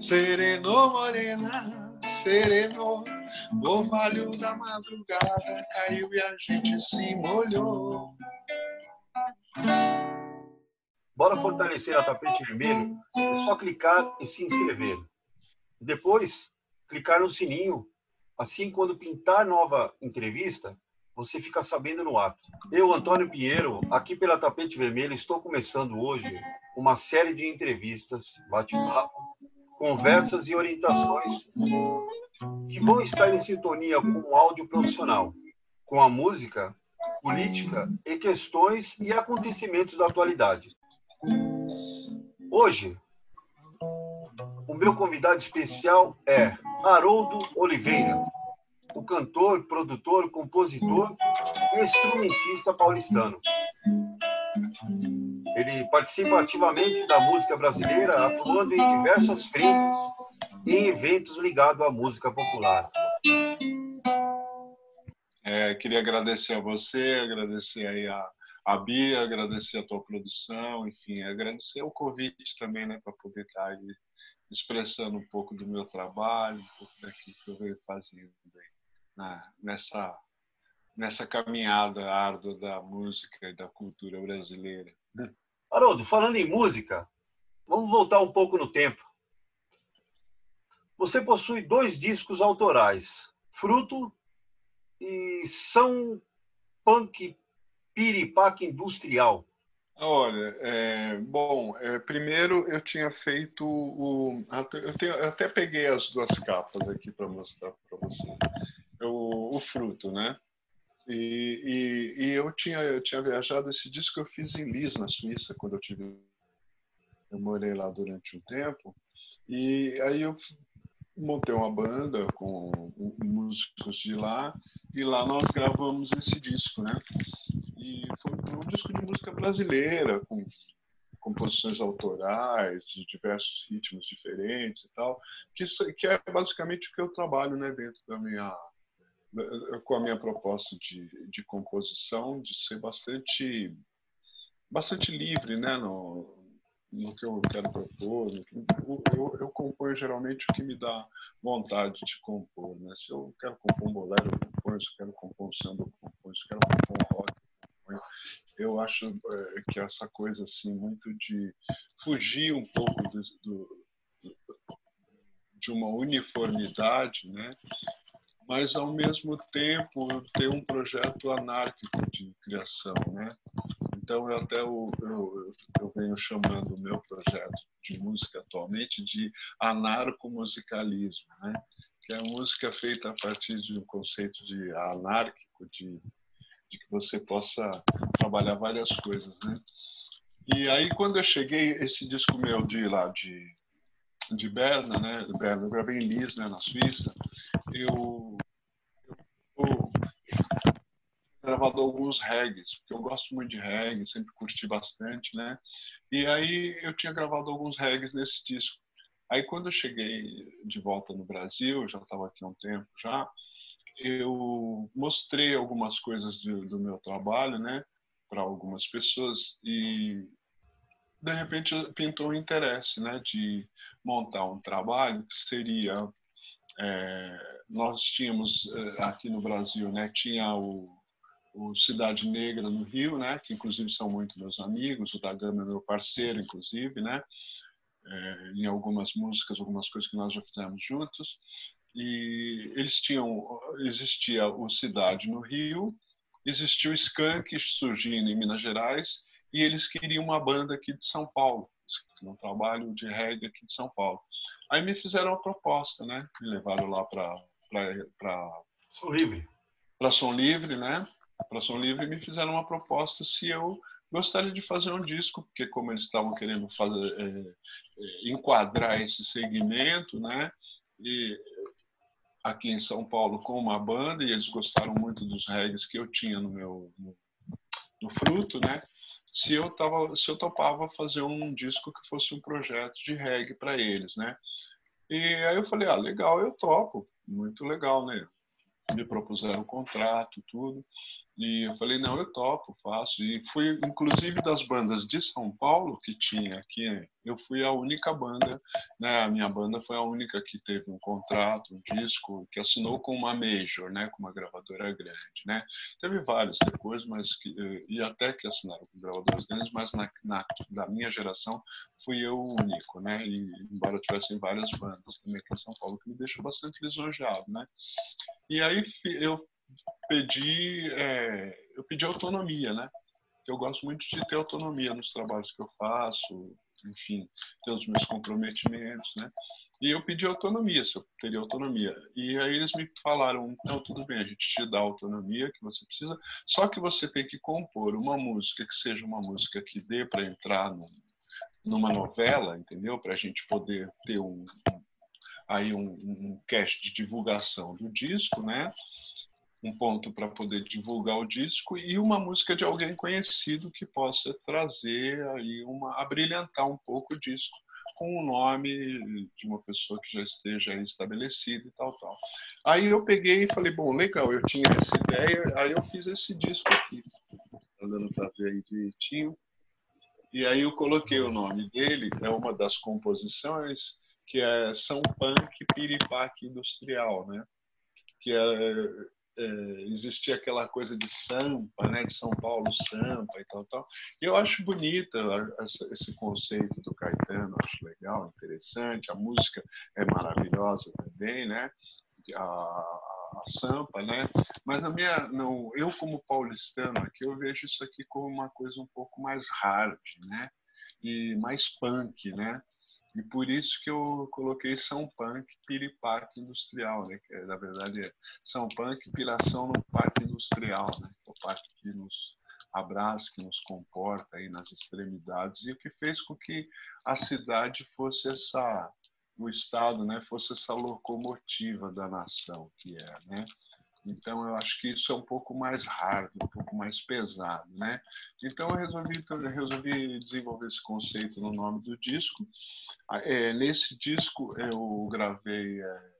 Sereno, morena, sereno, orvalho da madrugada caiu e a gente se molhou. Bora fortalecer a tapete vermelho? É só clicar e se inscrever. Depois, clicar no sininho. Assim, quando pintar nova entrevista, você fica sabendo no ato. Eu, Antônio Pinheiro, aqui pela Tapete Vermelho, estou começando hoje uma série de entrevistas, bate-papo, conversas e orientações que vão estar em sintonia com o áudio profissional, com a música, política e questões e acontecimentos da atualidade. Hoje, o meu convidado especial é Haroldo Oliveira, o cantor, produtor, compositor e instrumentista paulistano. Ele participa ativamente da música brasileira, atuando em diversas frentes e eventos ligados à música popular. É, queria agradecer a você, agradecer aí a, a Bia, agradecer a tua produção, enfim, agradecer o convite também, né, para poder estar aí expressando um pouco do meu trabalho, um pouco daquilo que eu venho fazendo aí, na, nessa nessa caminhada árdua da música e da cultura brasileira. Haroldo, falando em música, vamos voltar um pouco no tempo. Você possui dois discos autorais, Fruto e São Punk Piripaque Industrial. Olha, é, bom, é, primeiro eu tinha feito o. Eu, tenho, eu até peguei as duas capas aqui para mostrar para você. O, o fruto, né? E, e, e, eu tinha eu tinha viajado esse disco eu fiz em Lis na Suíça quando eu tive eu morei lá durante um tempo e aí eu montei uma banda com músicos de lá e lá nós gravamos esse disco né e foi um disco de música brasileira com composições autorais de diversos ritmos diferentes e tal que que é basicamente o que eu trabalho né dentro da minha com a minha proposta de, de composição de ser bastante bastante livre né no, no que eu quero propor eu, eu, componho geralmente o que me dá vontade de compor né. Se eu quero compor um bolero eu componho se eu quero compor um samba eu componho se eu quero compor um rock eu, eu acho é, que essa coisa assim muito de fugir um pouco do, do de uma uniformidade né mas ao mesmo tempo ter um projeto anárquico de criação, né? Então eu até eu, eu, eu venho chamando o meu projeto de música atualmente de anarcomusicalismo, né? Que é a música feita a partir de um conceito de anárquico, de, de que você possa trabalhar várias coisas, né? E aí quando eu cheguei esse disco meu de lá de de Berna, né? Berna, eu gravei em Lis, né, na Suíça. Eu, gravado alguns reggaes, porque eu gosto muito de reggae, sempre curti bastante, né? E aí eu tinha gravado alguns reggaes nesse disco. Aí quando eu cheguei de volta no Brasil, já estava aqui há um tempo já, eu mostrei algumas coisas do, do meu trabalho, né, para algumas pessoas e de repente pintou o interesse, né, de montar um trabalho que seria é, nós tínhamos é, aqui no Brasil, né, tinha o, o, Cidade Negra no Rio, né, que inclusive são muito meus amigos, o da Gama é meu parceiro, inclusive, né, é, em algumas músicas, algumas coisas que nós já fizemos juntos. E eles tinham, existia o Cidade no Rio, existia o Skank surgindo em Minas Gerais e eles queriam uma banda aqui de São Paulo, um trabalho de reggae aqui de São Paulo. Aí me fizeram a proposta, né? Me levaram lá para para Som Livre. Para Som Livre, né? Para Som Livre me fizeram uma proposta se eu gostaria de fazer um disco, porque como eles estavam querendo fazer, é, é, enquadrar esse segmento, né? E aqui em São Paulo com uma banda e eles gostaram muito dos reggaes que eu tinha no meu no, no fruto, né? se eu tava, se eu topava fazer um disco que fosse um projeto de reggae para eles, né? E aí eu falei, ah, legal, eu topo, muito legal, né? Me propuseram um contrato, tudo. E eu falei, não, eu topo, faço. E fui, inclusive, das bandas de São Paulo que tinha aqui, eu fui a única banda, né? A minha banda foi a única que teve um contrato, um disco, que assinou com uma major, né? Com uma gravadora grande, né? Teve vários depois, mas que, e até que assinaram com gravadoras grandes, mas na, na da minha geração fui eu o único, né? E embora tivessem várias bandas também aqui em São Paulo, que me deixou bastante lisonjeado, né? E aí eu pedi, é, eu pedi autonomia, né? Eu gosto muito de ter autonomia nos trabalhos que eu faço, enfim, ter os meus comprometimentos, né? E eu pedi autonomia, se eu teria autonomia. E aí eles me falaram, então tudo bem, a gente te dá a autonomia que você precisa, só que você tem que compor uma música que seja uma música que dê para entrar no, numa novela, entendeu? Para a gente poder ter um, aí um, um cast de divulgação do disco, né? Um ponto para poder divulgar o disco e uma música de alguém conhecido que possa trazer aí uma abrilhantar um pouco o disco com o nome de uma pessoa que já esteja estabelecida e tal tal. Aí eu peguei e falei, bom, legal, eu tinha essa ideia, aí eu fiz esse disco aqui. Tá dando para ver aí direitinho. E aí eu coloquei o nome dele, é uma das composições que é São Punk Piripaque Industrial, né? Que é é, existia aquela coisa de Sampa, né, de São Paulo Sampa e tal, tal. E eu acho bonita esse conceito do Caetano, acho legal, interessante. A música é maravilhosa também, né? A, a Sampa, né? Mas na minha, não, eu como paulistano aqui, eu vejo isso aqui como uma coisa um pouco mais hard, né? E mais punk, né? E por isso que eu coloquei São Punk Piripaque Industrial, né? que na verdade é São Punk Piração no Parque Industrial, né? É o parque que nos abraça, que nos comporta aí nas extremidades e o que fez com que a cidade fosse essa o estado, né, fosse essa locomotiva da nação que é, né? Então eu acho que isso é um pouco mais hard, um pouco mais pesado, né? Então eu resolvi, resolvi desenvolver esse conceito no nome do disco. Ah, é, nesse disco eu gravei, é,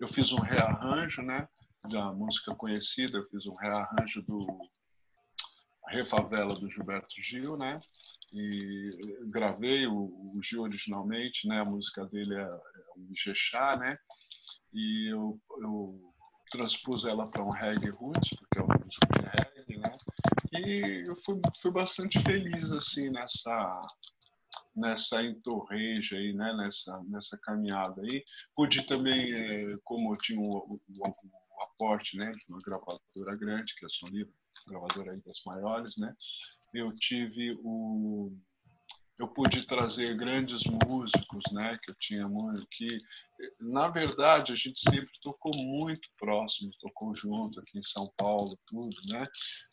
eu fiz um rearranjo, né? Da música conhecida, eu fiz um rearranjo do Refavela do Gilberto Gil, né? E gravei o, o Gil originalmente, né? A música dele é, é um Ijexá, né? E eu, eu transpus ela para um reggae roots, porque é um música de reggae, né? E eu fui, fui bastante feliz, assim, nessa nessa entorreja aí, né? Nessa, nessa caminhada aí. Pude também, é, como eu tinha o, o, o, aporte, né? De uma gravadora grande, que é a Livre, gravadora aí das maiores, né? Eu tive o eu pude trazer grandes músicos, né, que eu tinha que na verdade a gente sempre tocou muito próximo, tocou junto aqui em São Paulo, tudo, né?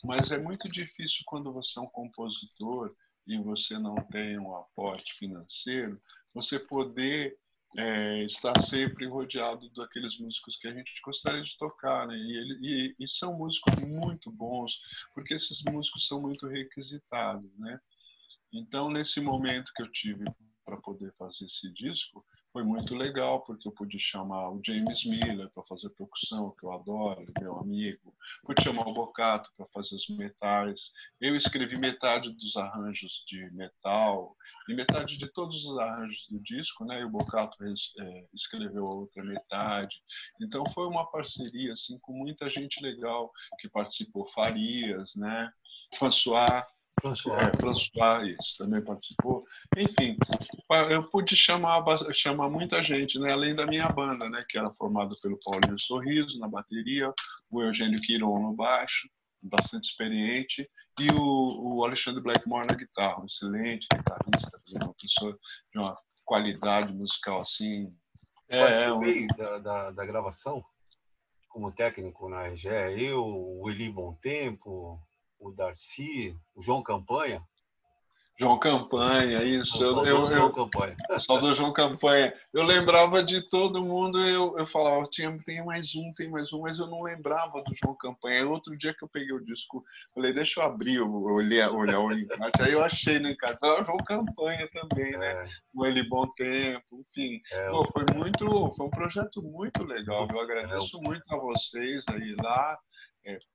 Mas é muito difícil quando você é um compositor e você não tem um aporte financeiro, você poder é, estar sempre rodeado daqueles músicos que a gente gostaria de tocar, né? E, ele, e, e são músicos muito bons, porque esses músicos são muito requisitados, né? Então, nesse momento que eu tive para poder fazer esse disco, foi muito legal, porque eu pude chamar o James Miller para fazer percussão, que eu adoro, meu amigo. Pude chamar o Bocato para fazer os metais. Eu escrevi metade dos arranjos de metal e metade de todos os arranjos do disco, né? E o Bocato é, escreveu a outra metade. Então foi uma parceria assim com muita gente legal que participou, Farias, né? François, François. É, François, isso, também participou. Enfim, eu pude chamar, chamar muita gente, né? além da minha banda, né? que era formada pelo Paulinho Sorriso na bateria, o Eugênio Quiron no baixo, bastante experiente, e o, o Alexandre Blackmore na guitarra, um excelente guitarrista, uma pessoa de uma qualidade musical assim. É, Participei um... da, da, da gravação como técnico na RGE, eu, o Eli Bom Tempo, o Darcy, o João Campanha. João Campanha, isso. Eu, eu, João Campanha. Só do João Campanha. Eu lembrava de todo mundo, eu, eu falava, tinha, tem mais um, tem mais um, mas eu não lembrava do João Campanha. Outro dia que eu peguei o disco, falei, deixa eu abrir, olhar, olhar o encarte. Aí eu achei no encarte, ah, João Campanha também, né? É. O Ele Bom Tempo, enfim. É, Pô, foi muito, foi um projeto muito legal. Eu agradeço é, muito a vocês aí lá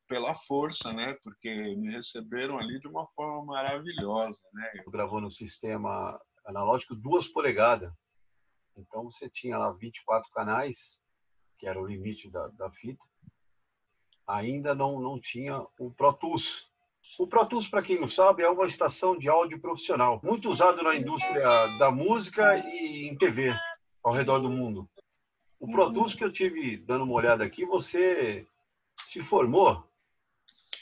pela força, né? Porque me receberam ali de uma forma maravilhosa, né? Eu gravou no sistema analógico duas polegadas. Então você tinha lá 24 canais, que era o limite da, da fita. Ainda não, não tinha o Pro Tools. O Pro Tools, para quem não sabe, é uma estação de áudio profissional, muito usado na indústria da música e em TV ao redor do mundo. O Pro Tools que eu tive dando uma olhada aqui, você se formou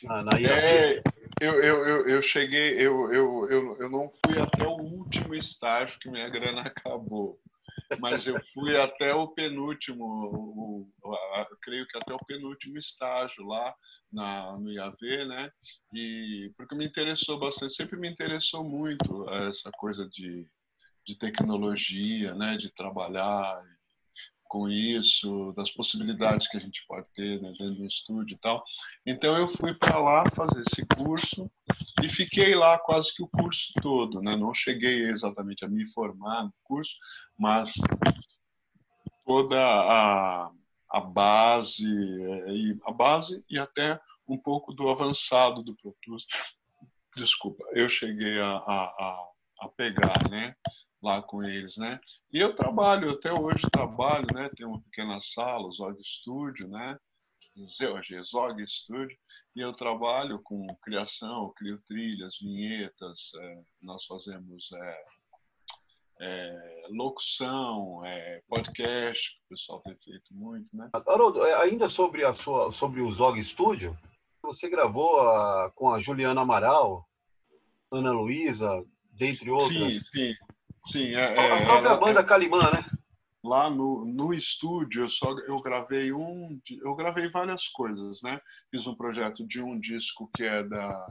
na, na É, eu, eu, eu, eu, cheguei, eu, eu, eu, eu não fui até o último estágio que minha grana acabou, mas eu fui até o penúltimo, o, o, creio que até o penúltimo estágio lá na, no IAV, né? E porque me interessou bastante, sempre me interessou muito essa coisa de, de tecnologia, né? De trabalhar com isso, das possibilidades que a gente pode ter né, dentro do estúdio e tal. Então eu fui para lá fazer esse curso e fiquei lá quase que o curso todo, né? Não cheguei exatamente a me formar no curso, mas toda a, a base e a base e até um pouco do avançado do Pro Tools. Desculpa, eu cheguei a, a, a pegar, né? Lá com eles, né? E eu trabalho, até hoje trabalho, né? Tenho uma pequena sala, o Zog Studio, né? Zog Studio, e eu trabalho com criação, crio trilhas, vinhetas, é, nós fazemos é, é, locução, é, podcast, que o pessoal tem feito muito, né? Haroldo, é, ainda sobre, a sua, sobre o Zog Studio, você gravou a, com a Juliana Amaral, Ana Luísa, dentre outras. Sim, sim. Sim, é, a é, própria banda Calimã, né? Lá no, no estúdio, eu só eu gravei um, eu gravei várias coisas, né? Fiz um projeto de um disco que é da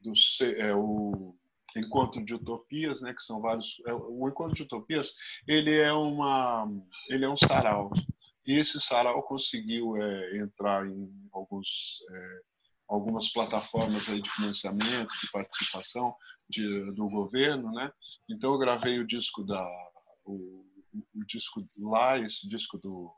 do é o Encontro de Utopias, né? Que são vários. É, o Encontro de Utopias, ele é uma, ele é um sarau. E esse sarau conseguiu é, entrar em alguns é, algumas plataformas aí de financiamento, de participação de, do governo, né? Então eu gravei o disco da o, o disco lá, esse disco do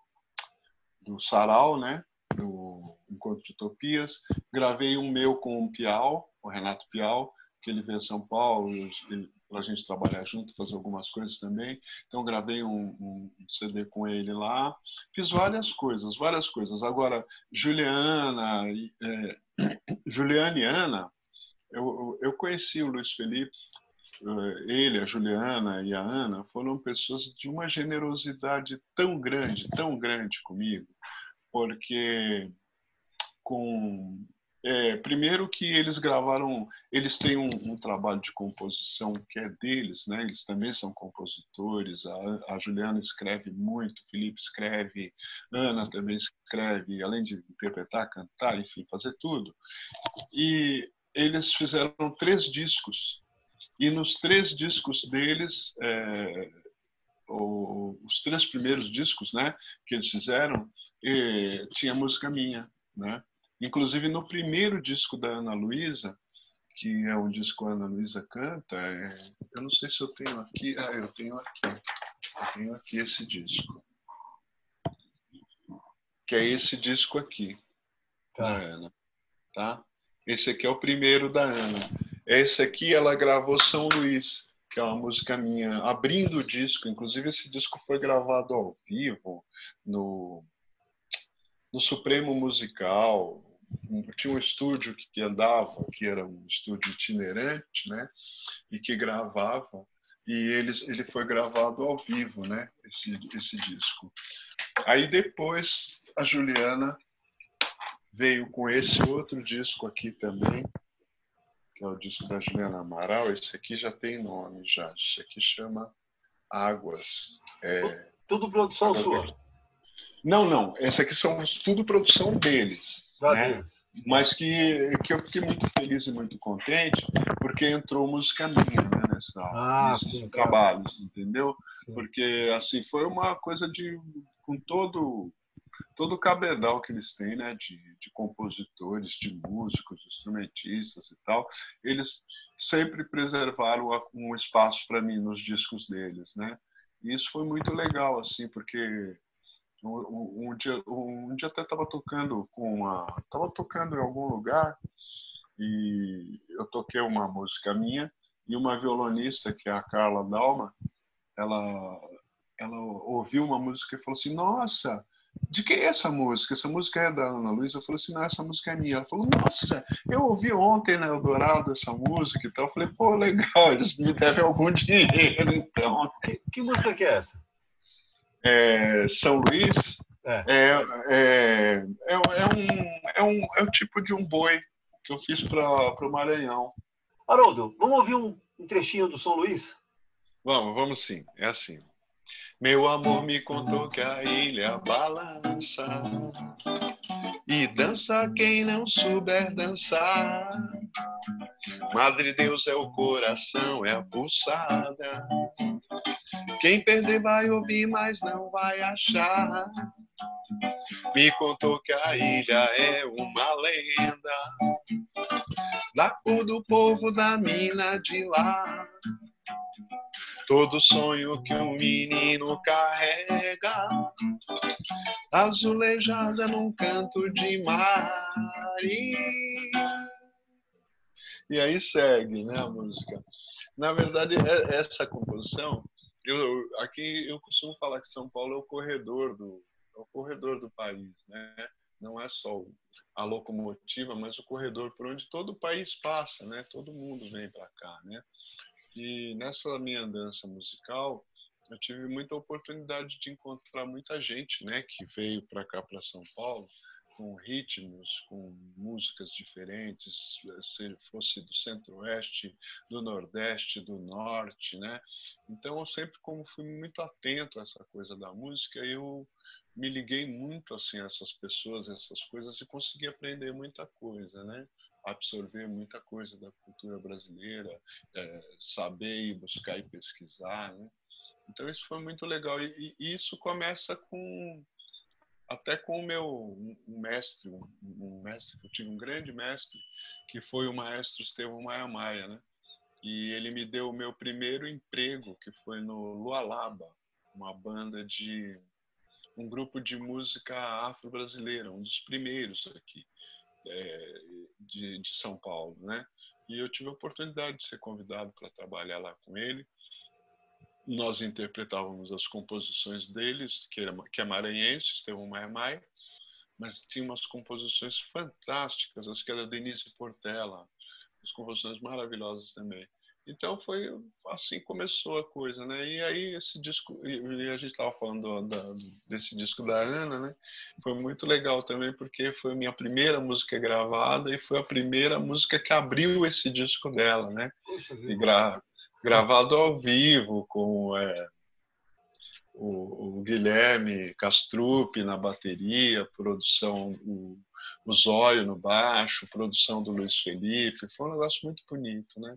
do Sarau, né? Do Encontro de Utopias. Gravei um meu com o Piau, o Renato Piau, que ele veio a São Paulo para a gente trabalhar junto, fazer algumas coisas também. Então gravei um, um, CD com ele lá. Fiz várias coisas, várias coisas. Agora Juliana, é, Juliana e Ana, eu, eu conheci o Luiz Felipe, eh, ele, a Juliana e a Ana foram pessoas de uma generosidade tão grande, tão grande comigo, porque com é, primeiro que eles gravaram, eles têm um, um, trabalho de composição que é deles, né? Eles também são compositores. A, a Juliana escreve muito, Felipe escreve, Ana também escreve, além de interpretar, cantar, enfim, fazer tudo. E eles fizeram três discos e nos três discos deles, é, o, os três primeiros discos, né, que eles fizeram, e, tinha música minha, né? Inclusive no primeiro disco da Ana Luísa, que é um disco que a Ana Luísa canta, é, eu não sei se eu tenho aqui, ah, eu tenho aqui, eu tenho aqui esse disco, que é esse disco aqui, tá? Ana, tá? Esse aqui é o primeiro da Ana. Esse aqui ela gravou São Luís, que é uma música minha, abrindo o disco. Inclusive, esse disco foi gravado ao vivo no, no Supremo Musical. Tinha um estúdio que andava, que era um estúdio itinerante, né? E que gravava. E ele, ele foi gravado ao vivo, né? Esse, esse disco. Aí depois a Juliana veio com esse outro disco aqui também, que é o disco da Juliana Amaral. Esse aqui já tem nome, já. Esse aqui chama Águas. É... Tudo produção sua? Não, não. Esse aqui são tudo produção deles. Né? Mas que, que eu fiquei muito feliz e muito contente, porque entrou música minha né, nessa, ah, nesses sim, trabalhos, entendeu? Sim. Porque assim foi uma coisa de com todo todo o cabedal que eles têm, né, de, de compositores, de músicos, instrumentistas e tal, eles sempre preservaram um espaço para mim nos discos deles, né? E isso foi muito legal, assim, porque Um, um, dia, um dia até estava tocando com uma, estava tocando em algum lugar e eu toquei uma música minha e uma violonista que é a Carla Dalma, ela ela ouviu uma música e falou assim: Nossa, de quem é essa música? Essa música é da Ana Luísa? Eu falei assim: Não, essa música é minha. Ela falou: Nossa, eu ouvi ontem na Eldorado essa música e tal. Eu falei: Pô, legal, eles me devem algum dinheiro, então. Que, que música que é essa? É, São Luís. É. É, é, é, é, um, é, um, é um tipo de um boi que eu fiz para o Maranhão. Haroldo, vamos ouvir um, um trechinho do São Luís? Vamos, vamos sim. É assim. Meu amor me contou que a ilha balança e dança quem não souber dançar. Madre Deus é o coração, é a pulsada. Quem perder vai ouvir, mas não vai achar. Me contou que a ilha é uma lenda da cor do povo da mina de lá. Todo sonho que um menino carrega, azulejada num canto de mar. E aí segue, né, a música. Na verdade, é, essa composição, eu, aqui eu costumo falar que São Paulo é o corredor do, é o corredor do país, né? Não é só a locomotiva, mas o corredor por onde todo o país passa, né? Todo mundo vem para cá, né? E nessa minha andança musical, eu tive muita oportunidade de encontrar muita gente, né, que veio para cá, para São Paulo, com ritmos, com músicas diferentes, se fosse do centro-oeste, do nordeste, do norte, né? Então eu sempre como fui muito atento a essa coisa da música, eu me liguei muito assim a essas pessoas, essas coisas e consegui aprender muita coisa, né? absorver muita coisa da cultura brasileira, é, saber e buscar e pesquisar, né? Então isso foi muito legal e, e, isso começa com até com o meu um mestre, um, mestre, eu tive um grande mestre que foi o maestro Estevão Maia Maia, né? E ele me deu o meu primeiro emprego, que foi no Lualaba, uma banda de um grupo de música afro-brasileira, um dos primeiros aqui é, de, de, São Paulo, né? E eu tive a oportunidade de ser convidado para trabalhar lá com ele. Nós interpretávamos as composições deles, que, era, que é maranhense, Estevão Maia Maia, mas tinha umas composições fantásticas, as que era Denise Portela, as composições maravilhosas também. Então foi assim começou a coisa, né? E aí esse disco, e a gente estava falando da, desse disco da Ana, né? Foi muito legal também porque foi a minha primeira música gravada e foi a primeira música que abriu esse disco dela, né? E gra, gravado ao vivo com é, o, o, Guilherme Castrup na bateria, produção o, o Zóio no baixo, produção do Luiz Felipe, foi um negócio muito bonito, né?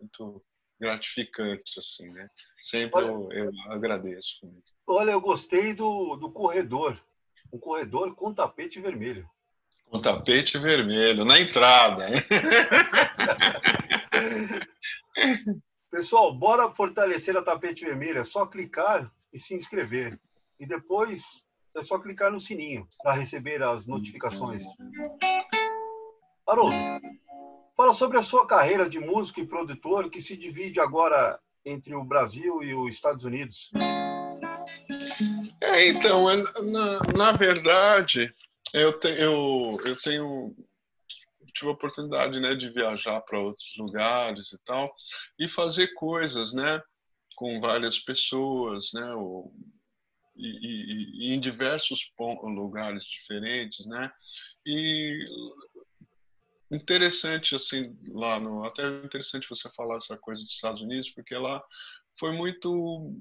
muito gratificante, assim, né? Sempre olha, eu, eu, agradeço. Olha, eu gostei do, do corredor. Um corredor com tapete vermelho. Com tapete vermelho, na entrada. Pessoal, bora fortalecer a tapete vermelho. É só clicar e se inscrever. E depois é só clicar no sininho para receber as notificações. Haroldo, Fala sobre a sua carreira de músico e produtor, que se divide agora entre o Brasil e os Estados Unidos. É, então, é, na, na verdade, eu, te, eu, eu tenho tive a oportunidade né, de viajar para outros lugares e tal, e fazer coisas né, com várias pessoas, né, ou, e, e, e, em diversos lugares diferentes, né, e interessante assim lá no até interessante você falar essa coisa dos Estados Unidos porque lá foi muito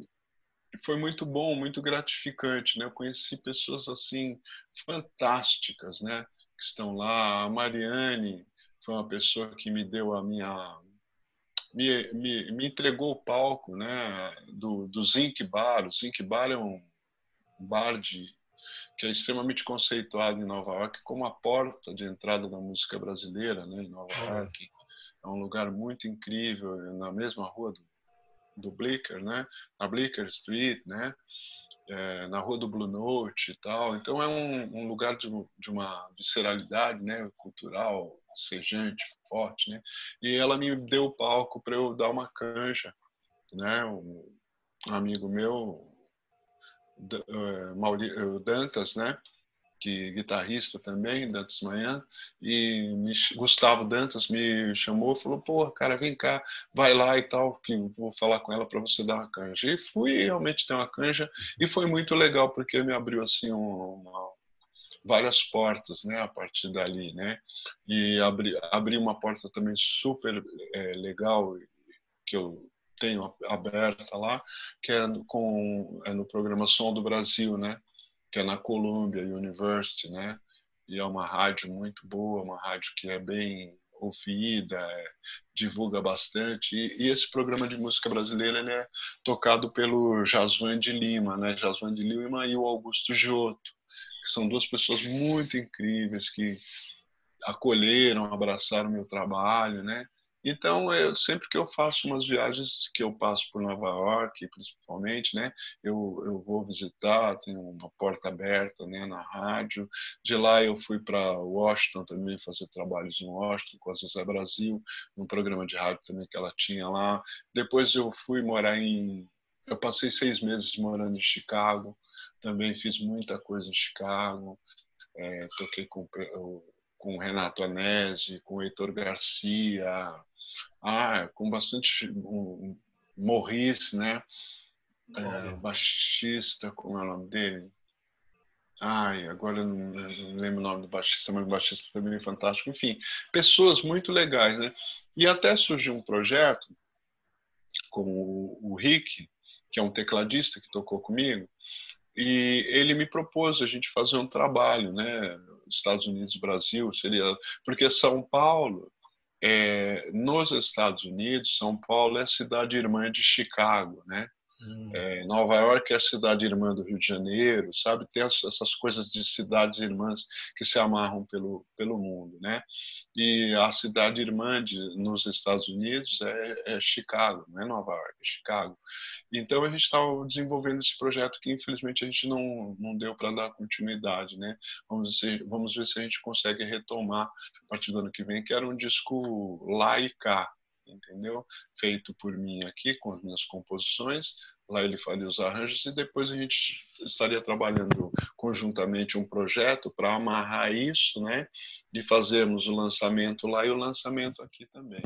foi muito bom muito gratificante né eu conheci pessoas assim fantásticas né que estão lá. A Mariane foi uma pessoa que me deu a minha me, me, me entregou o palco né do, do Zinc Bar. O Zinc Bar é um bar de que é extremamente conceituado em Nova York como a porta de entrada da música brasileira, né, em Nova York. É um lugar muito incrível, na mesma rua do, do Bleecker, né, na Bleecker Street, né, é, na Rua do Blue Note e tal. Então é um, um lugar de, de, uma visceralidade né, cultural, sejante, forte. Né? E ela me deu o palco para eu dar uma canja. Né? Um amigo meu, uh, Dantas, né? Que guitarrista também, Dantas Manhã, e me, Gustavo Dantas me chamou, falou, pô, cara, vem cá, vai lá e tal, que vou falar com ela para você dar uma canja. E fui realmente ter uma canja, e foi muito legal, porque me abriu, assim, uma, várias portas, né, a partir dali, né, e abri, abri uma porta também super é, legal, que eu tenho aberta lá, que é com é no programa Som do Brasil, né? Que é na Columbia University, né? E é uma rádio muito boa, uma rádio que é bem ouvida, é, divulga bastante. E, e, esse programa de música brasileira ele é tocado pelo Jaswan de Lima, né? Jaswan de Lima e o Augusto Giotto, que são duas pessoas muito incríveis que acolheram, abraçaram meu trabalho, né? Então, eu, sempre que eu faço umas viagens que eu passo por Nova York, principalmente, né, eu, eu vou visitar, tenho uma porta aberta né, na rádio. De lá eu fui para Washington também fazer trabalhos em Washington com a Zezé Brasil, num programa de rádio também que ela tinha lá. Depois eu fui morar em... Eu passei seis meses morando em Chicago, também fiz muita coisa em Chicago, é, toquei com com o Renato Anese, com o Heitor Garcia, ah, com bastante um, Morris, né? É, baixista, como é o nome dele? Ai, agora eu não, não lembro o nome do baixista, mas o baixista também é fantástico. Enfim, pessoas muito legais, né? E até surgiu um projeto com o, o Rick, que é um tecladista que tocou comigo, e ele me propôs a gente fazer um trabalho, né? Estados Unidos, Brasil, seria porque São Paulo é, nos Estados Unidos, São Paulo é a cidade irmã de Chicago, né? Hum. É, Nova York é a cidade irmã do Rio de Janeiro, sabe? Tem essas coisas de cidades irmãs que se amarram pelo, pelo mundo, né? E a cidade irmã de, nos Estados Unidos é, é Chicago, não é Nova York, é Chicago. Então a gente estava desenvolvendo esse projeto que infelizmente a gente não, não deu para dar continuidade, né? Vamos ver, vamos ver se a gente consegue retomar a partir do ano que vem, que era um disco lá e cá, entendeu? Feito por mim aqui com as minhas composições. Lá ele faria os arranjos e depois a gente estaria trabalhando conjuntamente um projeto para amarrar isso, né? E fazermos o lançamento lá e o lançamento aqui também,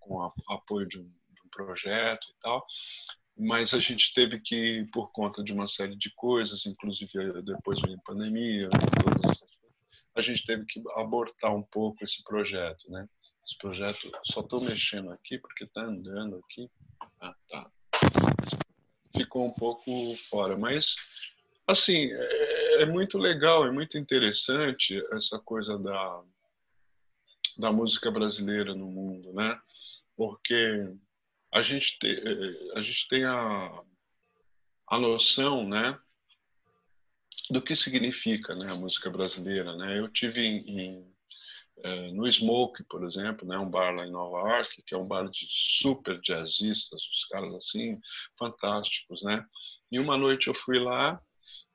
com apoio de um, de um projeto e tal mas a gente teve que, por conta de uma série de coisas, inclusive depois veio a pandemia, a gente teve que abortar um pouco esse projeto, né? Esse projeto, só estou mexendo aqui porque está andando aqui. Ah, tá. Ficou um pouco fora, mas assim é, é muito legal, é muito interessante essa coisa da da música brasileira no mundo, né? Porque a gente tem, a gente tem a, a noção, né? do que significa né, a música brasileira. Né? Eu tive em, em é, no Smoke, por exemplo, né, um bar lá em Nova York, que é um bar de super jazzistas, os caras assim, fantásticos, né? E uma noite eu fui lá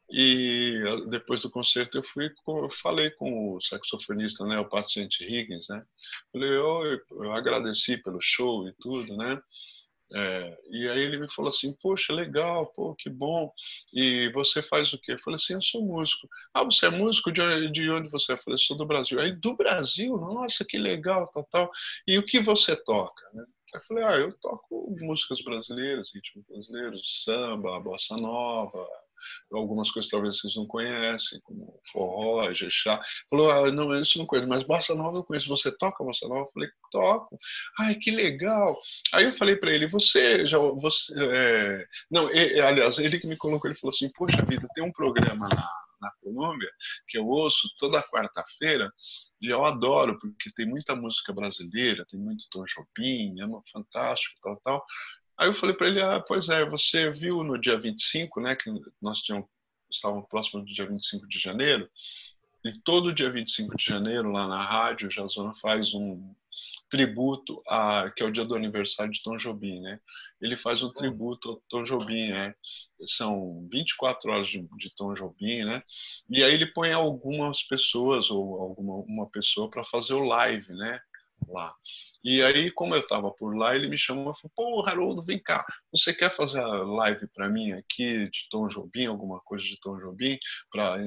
e depois do concerto eu fui, eu falei com o saxofonista, né, o paciente Higgins, né? Falei, oh, eu agradeci pelo show e tudo, né? É, e aí ele me falou assim, poxa, legal, pô, que bom. E você faz o quê? Eu falei assim, eu sou músico. Ah, você é músico? De, de onde você é? Eu falei, sou do Brasil. Aí, do Brasil? Nossa, que legal, tal, tal. E o que você toca? Né? Eu falei, ah, eu toco músicas brasileiras, ritmos brasileiros, samba, bossa nova, algumas coisas talvez vocês não conhecem, como forró, jexá. Falou, ah, não, isso não conheço, mas bossa nova eu conheço. Você toca bossa nova? Eu falei, toco. Ai, que legal. Aí eu falei para ele, você já, você, é... não, ele, aliás, ele que me colocou, ele falou assim, poxa vida, tem um programa na, na Colômbia que eu ouço toda quarta-feira e eu adoro, porque tem muita música brasileira, tem muito Tom Jobim, é fantástico, tal, tal. Aí eu falei para ele, ah, pois é, você viu no dia 25, né, que nós tínhamos, estávamos próximos do dia 25 de janeiro, e todo dia 25 de janeiro, lá na rádio, Jazona faz um, tributo a que é o dia do aniversário de Tom Jobim, né? Ele faz um tributo ao Tom Jobim, né? São 24 horas de, de Tom Jobim, né? E aí ele põe algumas pessoas ou alguma uma pessoa para fazer o live, né? Lá. E aí, como eu estava por lá, ele me chamou e falou: Pô, Haroldo, vem cá, você quer fazer a live para mim aqui de Tom Jobim, alguma coisa de Tom Jobim, para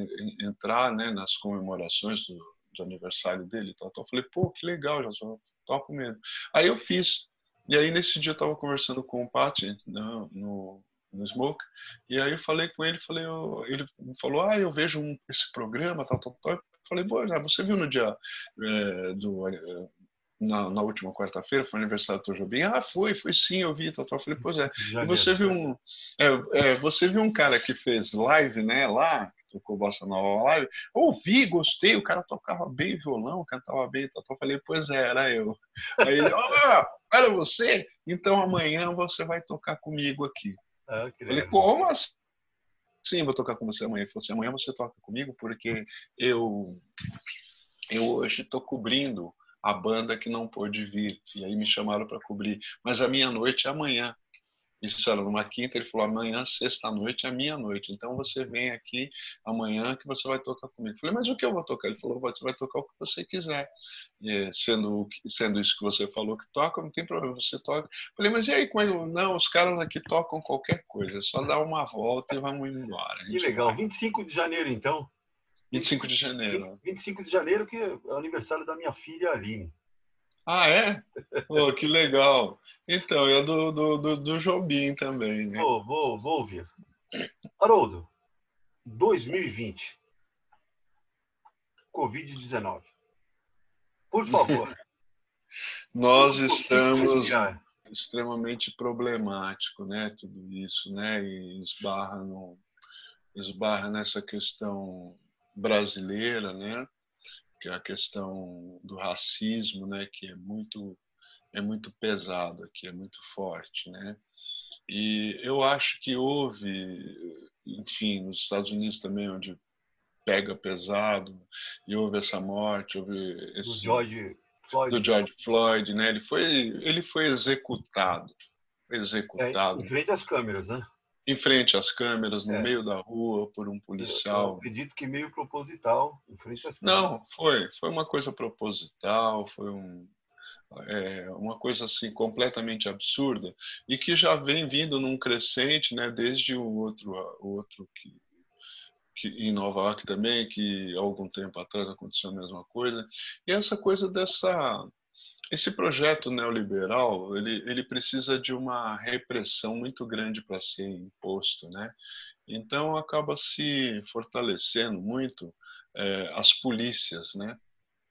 entrar né, nas comemorações do, do aniversário dele? Tal, tal. Eu falei: Pô, que legal, já só toco mesmo. Aí eu fiz. E aí, nesse dia, eu estava conversando com o Paty no, no, no Smoke, e aí eu falei com ele, falei, eu, ele falou: Ah, eu vejo um, esse programa, tal, tal, tal. Eu falei, Boa, você viu no dia é, do na, na última quarta-feira, foi aniversário do Tojobim. Ah, foi, foi sim, eu vi, tal, tal. Eu falei, pois é. E você viu um, é, é, você viu um cara que fez live, né, lá, tocou Bossa Nova live. Ouvi, gostei, o cara tocava bem violão, cantava bem, tal, tal. Eu falei, pois é, era eu. Aí ele, oh, era você? Então amanhã você vai tocar comigo aqui. Ah, eu falei, como assim? Sim, vou tocar com você amanhã. Ele falou assim, amanhã você toca comigo porque eu, eu hoje estou cobrindo a banda que não pôde vir. E aí me chamaram para cobrir. Mas a minha noite é amanhã. Isso era numa quinta, ele falou, amanhã, sexta-noite, é a minha noite. Então você vem aqui amanhã que você vai tocar comigo. Eu falei, mas o que eu vou tocar? Ele falou, você vai tocar o que você quiser. E, sendo, sendo isso que você falou que toca, não tem problema, você toca. Eu falei, mas e aí? Como Não, os caras aqui tocam qualquer coisa, é só dar uma volta e vamos embora. Que legal, vai. 25 de janeiro então? 25 de janeiro. 25 de janeiro, que é o aniversário da minha filha Aline. Ah, é? Pô, que legal. Então, é do, do, do, do Jobim também, né? Vou, vou, vou ouvir. Haroldo, 2020. Covid-19. Por favor. Nós estamos extremamente problemático, né? Tudo isso, né? E esbarra, no, esbarra nessa questão brasileira, né? Que é a questão do racismo, né? Que é muito é muito pesado aqui, é muito forte, né? E eu acho que houve, enfim, nos Estados Unidos também, onde pega pesado, e houve essa morte, houve esse, do George Floyd, do George Floyd, né? Ele foi, ele foi executado, executado. É, em frente às câmeras, né? Em frente às câmeras, no é. meio da rua, por um policial. Eu acredito que meio proposital, em frente às câmeras. Não, foi. Foi uma coisa proposital, foi um, é, uma coisa assim completamente absurda e que já vem vindo num crescente, né, desde o outro, o outro que, que em Nova York também, que algum tempo atrás aconteceu a mesma coisa. E essa coisa dessa esse projeto neoliberal ele, ele precisa de uma repressão muito grande para ser imposto, né? Então acaba se fortalecendo muito é, as polícias, né?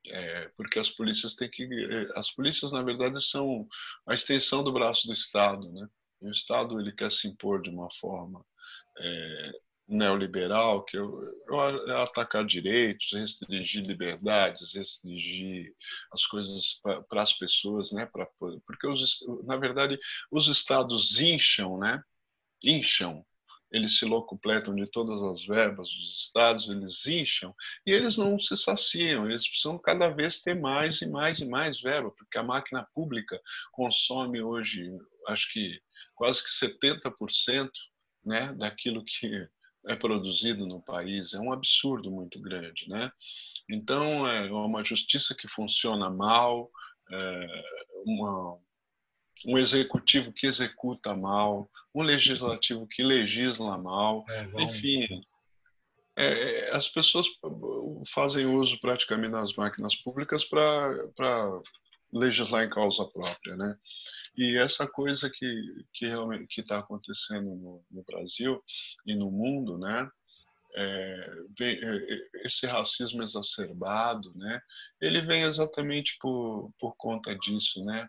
É, porque as polícias têm que eh, as polícias na verdade são a extensão do braço do Estado, né? E o Estado ele quer se impor de uma forma é, neoliberal, que eu, eu, é atacar direitos, restringir liberdades, restringir as coisas para as pessoas, né? Pra, porque, os, na verdade, os estados incham, né? Incham. Eles se locupletam de todas as verbas dos estados, eles incham e eles não se saciam, eles precisam cada vez ter mais e mais e mais verba, porque a máquina pública consome hoje, acho que quase que 70% né, daquilo que é produzido no país é um absurdo muito grande, né? Então é uma justiça que funciona mal, é uma, um executivo que executa mal, um legislativo que legisla mal, é, enfim. É, as pessoas fazem uso praticamente das máquinas públicas para legislar em causa própria, né? E essa coisa que que realmente que está acontecendo no, no, Brasil e no mundo, né? É, vem, é, esse racismo exacerbado, né? Ele vem exatamente por, por conta disso, né?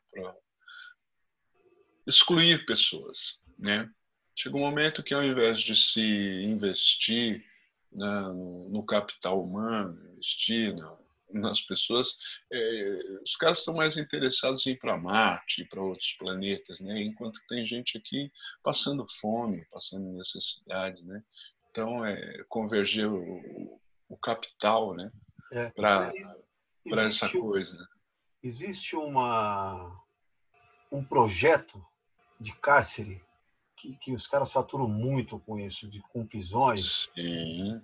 Excluir pessoas, né? Chega um momento que ao invés de se investir né, no, no, capital humano, investir na, nas pessoas, é, os caras estão mais interessados em ir para Marte, para outros planetas, né? Enquanto tem gente aqui passando fome, passando necessidade, né? Então, é converger o, o capital, né? É, para essa coisa. Existe uma, um projeto de cárcere que, que os caras faturam muito com isso, de com prisões. Sim.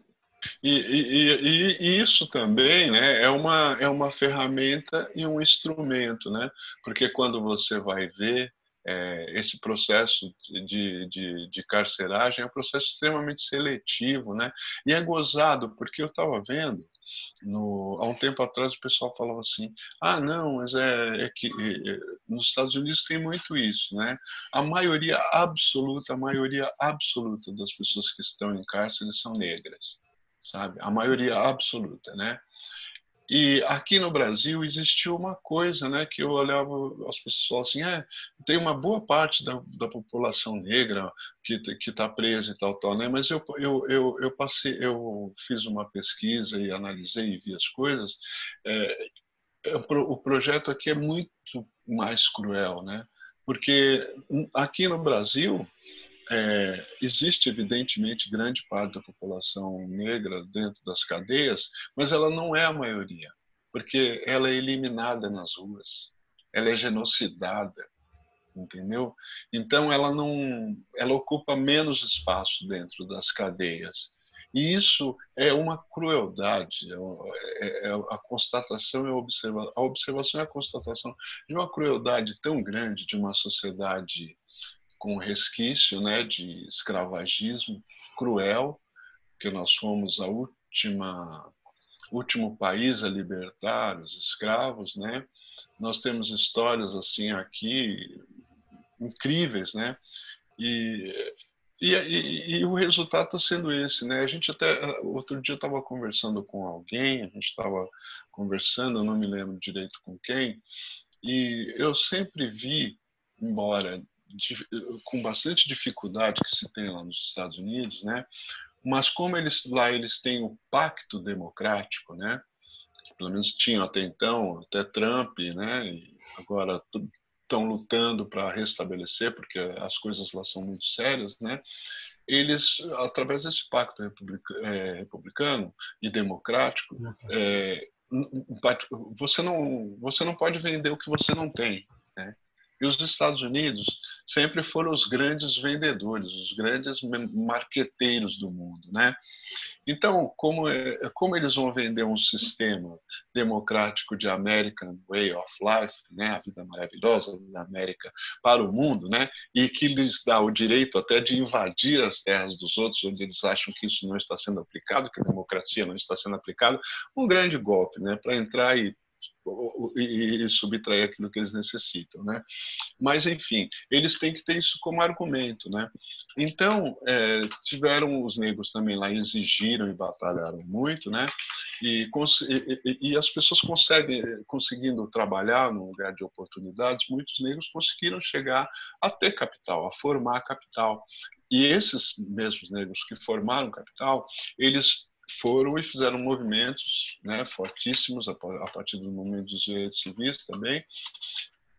E, e, e, e, isso também né, é, uma, é uma ferramenta e um instrumento, né? porque quando você vai ver é, esse processo de, de, de, carceragem é um processo extremamente seletivo, né? E é gozado, porque eu estava vendo, no, há um tempo atrás o pessoal falava assim, ah, não, mas é, é que é, nos Estados Unidos tem muito isso, né? A maioria absoluta, a maioria absoluta das pessoas que estão em cárcere são negras, sabe? A maioria absoluta, né? E aqui no Brasil existiu uma coisa, né, que eu olhava as pessoas assim, é, tem uma boa parte da, da população negra que que está presa e tal, tal, né? Mas eu, eu, eu, eu passei, eu fiz uma pesquisa e analisei e vi as coisas. É, é o projeto aqui é muito mais cruel, né? Porque aqui no Brasil é, existe, evidentemente, grande parte da população negra dentro das cadeias, mas ela não é a maioria, porque ela é eliminada nas ruas, ela é genocidada, entendeu? Então ela não, ela ocupa menos espaço dentro das cadeias. E isso é uma crueldade, é, é, é a constatação e a a observação e a constatação de uma crueldade tão grande de uma sociedade com resquício né, de escravagismo cruel, que nós fomos a última último país a libertar os escravos, né? Nós temos histórias assim aqui incríveis, né? E e, e, e o resultado está sendo esse, né? A gente até outro dia estava conversando com alguém, a gente estava conversando, não me lembro direito com quem, e eu sempre vi, embora com bastante dificuldade que se tem lá nos Estados Unidos, né? Mas como eles lá eles têm o pacto democrático, né? Pelo menos tinham até então, até Trump, né? E agora estão lutando para restabelecer, porque as coisas lá são muito sérias, né? Eles, através desse pacto é, republicano e democrático, é, você não você não pode vender o que você não tem? E os Estados Unidos sempre foram os grandes vendedores, os grandes marqueteiros do mundo, né? Então, como, é, como eles vão vender um sistema democrático de American Way of Life, né, a vida maravilhosa da América para o mundo, né, e que lhes dá o direito até de invadir as terras dos outros, onde eles acham que isso não está sendo aplicado, que a democracia não está sendo aplicada, um grande golpe, né, para entrar e e, subtrair aquilo que eles necessitam, né? Mas enfim, eles têm que ter isso como argumento, né? Então é, tiveram os negros também lá exigiram e batalharam muito, né? E, e, e, as pessoas conseguem conseguindo trabalhar num lugar de oportunidades, muitos negros conseguiram chegar a ter capital, a formar capital. E esses mesmos negros que formaram capital, eles foram e fizeram movimentos né, fortíssimos a partir do momento dos direitos civis também,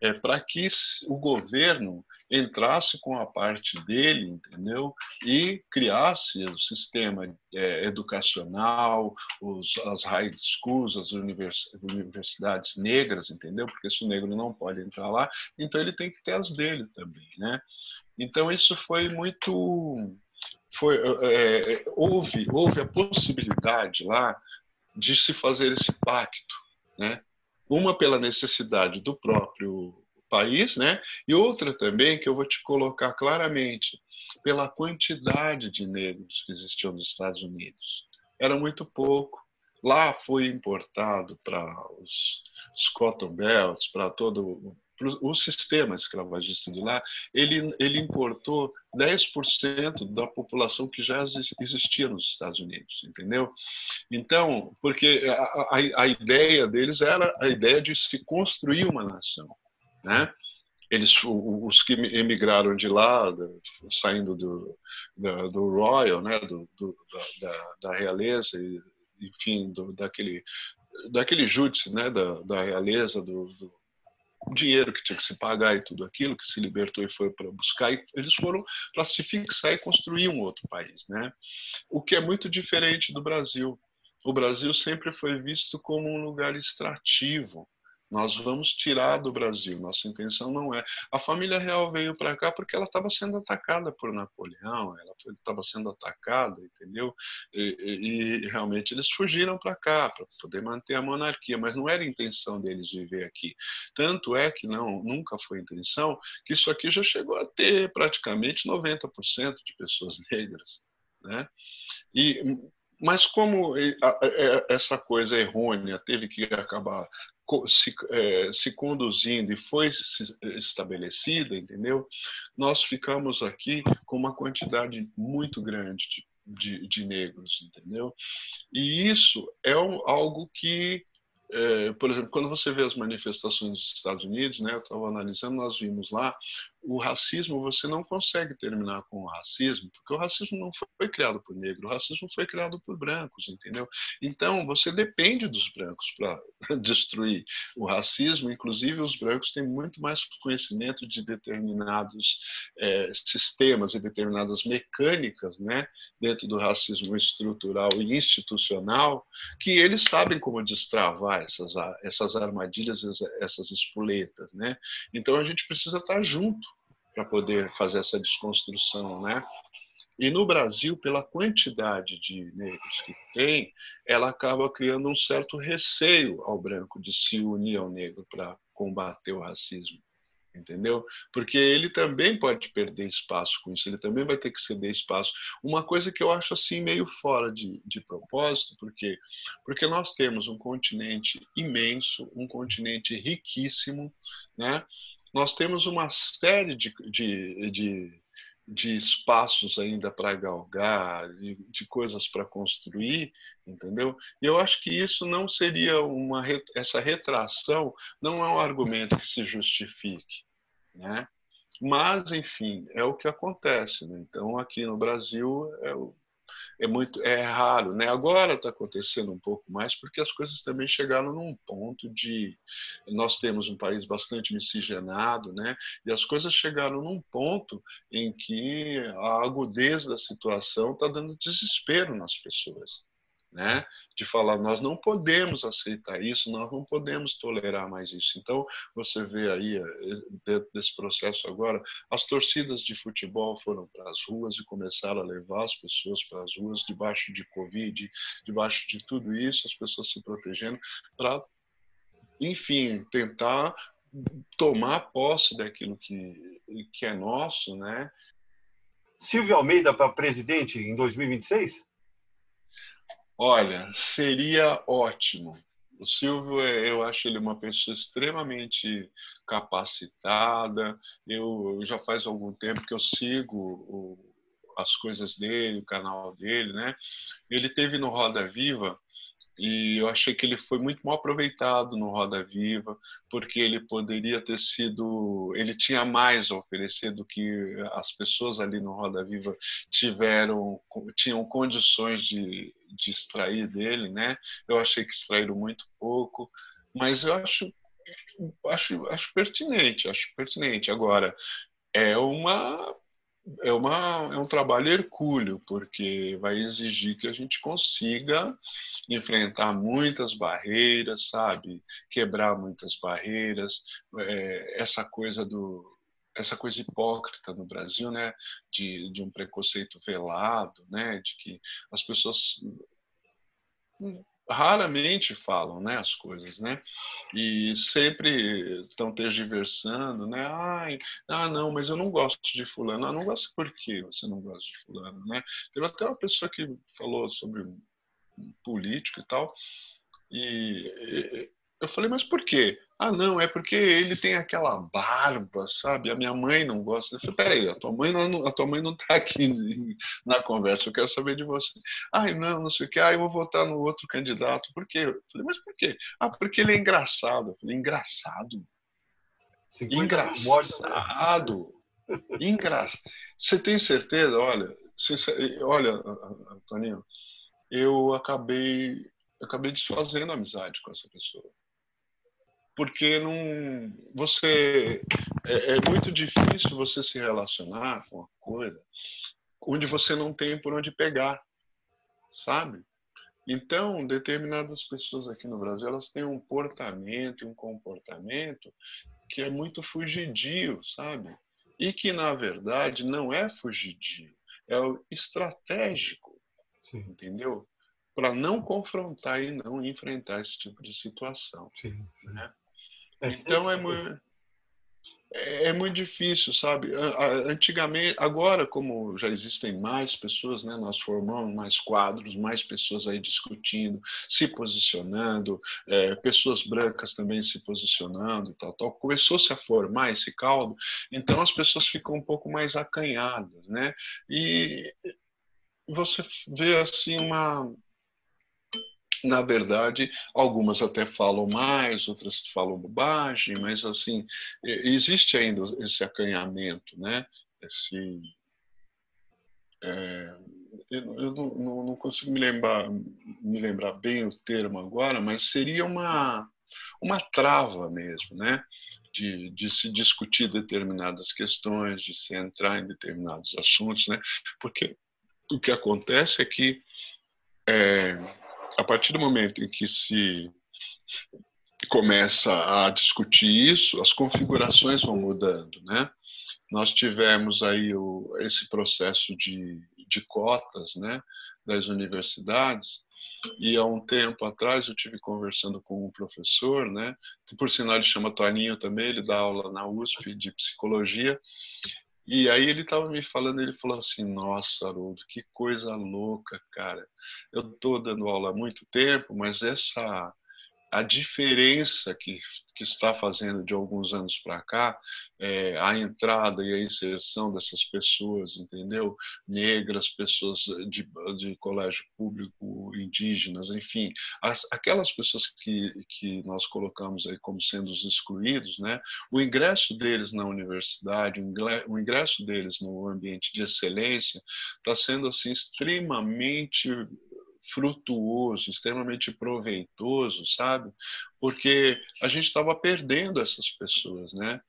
é, para que o governo entrasse com a parte dele, entendeu? E criasse o sistema é, educacional, os, as high schools, as univers, universidades negras, entendeu? Porque se o negro não pode entrar lá, então ele tem que ter as dele também, né? Então isso foi muito foi, é, houve, houve a possibilidade lá de se fazer esse pacto, né? Uma pela necessidade do próprio país, né? E outra também que eu vou te colocar claramente pela quantidade de negros que existiam nos Estados Unidos. Era muito pouco. Lá foi importado para os, os cotton belts, para todo o sistema escravagista de lá, ele, ele importou 10% da população que já existia nos Estados Unidos, entendeu? Então, porque a, a, a ideia deles era a ideia de se construir uma nação, né? Eles, os que emigraram de lá, saindo do, do, do Royal, né, do, do da, da, realeza, enfim, do, daquele, daquele júdice, né, da, da realeza, do, do o dinheiro que tinha que se pagar e tudo aquilo que se libertou e foi para buscar, e eles foram para se fixar e construir um outro país, né? O que é muito diferente do Brasil. O Brasil sempre foi visto como um lugar extrativo, Nós vamos tirar do Brasil. Nossa intenção não é. A família real veio para cá porque ela estava sendo atacada por Napoleão, ela estava sendo atacada, entendeu? E, e, e realmente eles fugiram para cá para poder manter a monarquia, mas não era a intenção deles viver aqui. Tanto é que não, nunca foi intenção que isso aqui já chegou a ter praticamente 90% de pessoas negras, né? E mas como essa coisa errônea teve que acabar se, é, se conduzindo e foi estabelecida, entendeu? Nós ficamos aqui com uma quantidade muito grande de, de, de negros, entendeu? E isso é um, algo que é, por exemplo, quando você vê as manifestações dos Estados Unidos, né, eu estava analisando, nós vimos lá o racismo, você não consegue terminar com o racismo, porque o racismo não foi criado por negro, o racismo foi criado por brancos, entendeu? Então, você depende dos brancos para destruir o racismo, inclusive os brancos têm muito mais conhecimento de determinados é, sistemas e determinadas mecânicas, né, dentro do racismo estrutural e institucional, que eles sabem como destravar essas, essas armadilhas, essas espoletas, né? Então, a gente precisa estar junto para poder fazer essa desconstrução, né? E no Brasil, pela quantidade de negros que tem, ela acaba criando um certo receio ao branco de se unir ao negro para combater o racismo, entendeu? Porque ele também pode perder espaço com isso, ele também vai ter que ceder espaço. Uma coisa que eu acho assim meio fora de, de propósito, porque porque nós temos um continente imenso, um continente riquíssimo, né? Nós temos uma série de, de, de, de espaços ainda para galgar, de, de coisas para construir, entendeu? E eu acho que isso não seria uma essa retração não é um argumento que se justifique, né? Mas enfim é o que acontece. Né? Então aqui no Brasil é o é muito é raro, né? Agora está acontecendo um pouco mais porque as coisas também chegaram num ponto de nós temos um país bastante miscigenado, né? E as coisas chegaram num ponto em que a agudez da situação está dando desespero nas pessoas né? de falar nós não podemos aceitar isso, nós não podemos tolerar mais isso. Então você vê aí eh, dentro desse processo agora, as torcidas de futebol foram para as ruas e começaram a levar as pessoas para as ruas debaixo de covid, debaixo de tudo isso, as pessoas se protegendo para, enfim, tentar tomar posse daquilo que que é nosso, né? Silvio Almeida para presidente em 2026? Olha, seria ótimo. O Silvio, é, eu acho ele uma pessoa extremamente capacitada. Eu já faz algum tempo que eu sigo o, as coisas dele, o canal dele, né? Ele teve no Roda Viva e eu achei que ele foi muito mal aproveitado no Roda Viva, porque ele poderia ter sido, ele tinha mais a oferecer do que as pessoas ali no Roda Viva tiveram, tinham condições de, de extrair dele, né? Eu achei que extraíram muito pouco, mas eu acho acho, acho pertinente, acho pertinente. Agora, é uma é, uma, é um trabalho hercúleo, porque vai exigir que a gente consiga enfrentar muitas barreiras, sabe? Quebrar muitas barreiras. É, essa coisa do essa coisa hipócrita no Brasil, né, de, de um preconceito velado, né, de que as pessoas raramente falam né, as coisas, né? E sempre estão tergiversando, né? Ai, ah, não, mas eu não gosto de fulano. Ah, não gosto por que você não gosta de fulano, né? Teve até uma pessoa que falou sobre político e tal, e eu falei, mas por quê? Ah, não, é porque ele tem aquela barba, sabe? A minha mãe não gosta. Eu falei, peraí, a tua mãe não, a tua mãe não está aqui na conversa, eu quero saber de você. Ah, não, não sei o quê. Ah, eu vou votar no outro candidato. Por quê? Eu falei, mas por quê? Ah, porque ele é engraçado. Eu falei, engraçado? Engraçado. Engraçado. Você tem certeza? Olha, você, olha, Antoninho, eu acabei, eu acabei desfazendo a amizade com essa pessoa porque não você é, é, muito difícil você se relacionar com uma coisa onde você não tem por onde pegar, sabe? Então, determinadas pessoas aqui no Brasil, elas têm um portamento, um comportamento que é muito fugidio, sabe? E que, na verdade, não é fugidio, é o estratégico, Sim. entendeu? Para não confrontar e não enfrentar esse tipo de situação. Sim, sim. Né? Então, é muito é, é muito difícil, sabe? Antigamente, agora, como já existem mais pessoas, né, nós formamos mais quadros, mais pessoas aí discutindo, se posicionando, é, pessoas brancas também se posicionando e tal, tal. Começou-se a formar esse caldo, então as pessoas ficam um pouco mais acanhadas, né? E você vê assim uma na verdade, algumas até falam mais, outras falam bobagem, mas assim existe ainda esse acanhamento, né? Esse é, eu, eu não, não, consigo me lembrar me lembrar bem o termo agora, mas seria uma uma trava mesmo, né? De, de, se discutir determinadas questões, de se entrar em determinados assuntos, né? Porque o que acontece é que é, a partir do momento em que se começa a discutir isso, as configurações vão mudando, né? Nós tivemos aí o, esse processo de, de cotas, né, das universidades, e há um tempo atrás eu tive conversando com um professor, né, que por sinal ele chama Toninho também, ele dá aula na USP de psicologia, e aí ele estava me falando, ele falou assim, nossa, Haroldo, que coisa louca, cara. Eu estou dando aula há muito tempo, mas essa a diferença que, que está fazendo de alguns anos para cá, é, a entrada e a inserção dessas pessoas, entendeu? Negras, pessoas de, de colégio público, indígenas, enfim, as, aquelas pessoas que, que nós colocamos aí como sendo os excluídos, né? O ingresso deles na universidade, o ingresso deles no ambiente de excelência está sendo assim extremamente frutuoso, extremamente proveitoso, sabe? Porque a gente estava perdendo essas pessoas, né?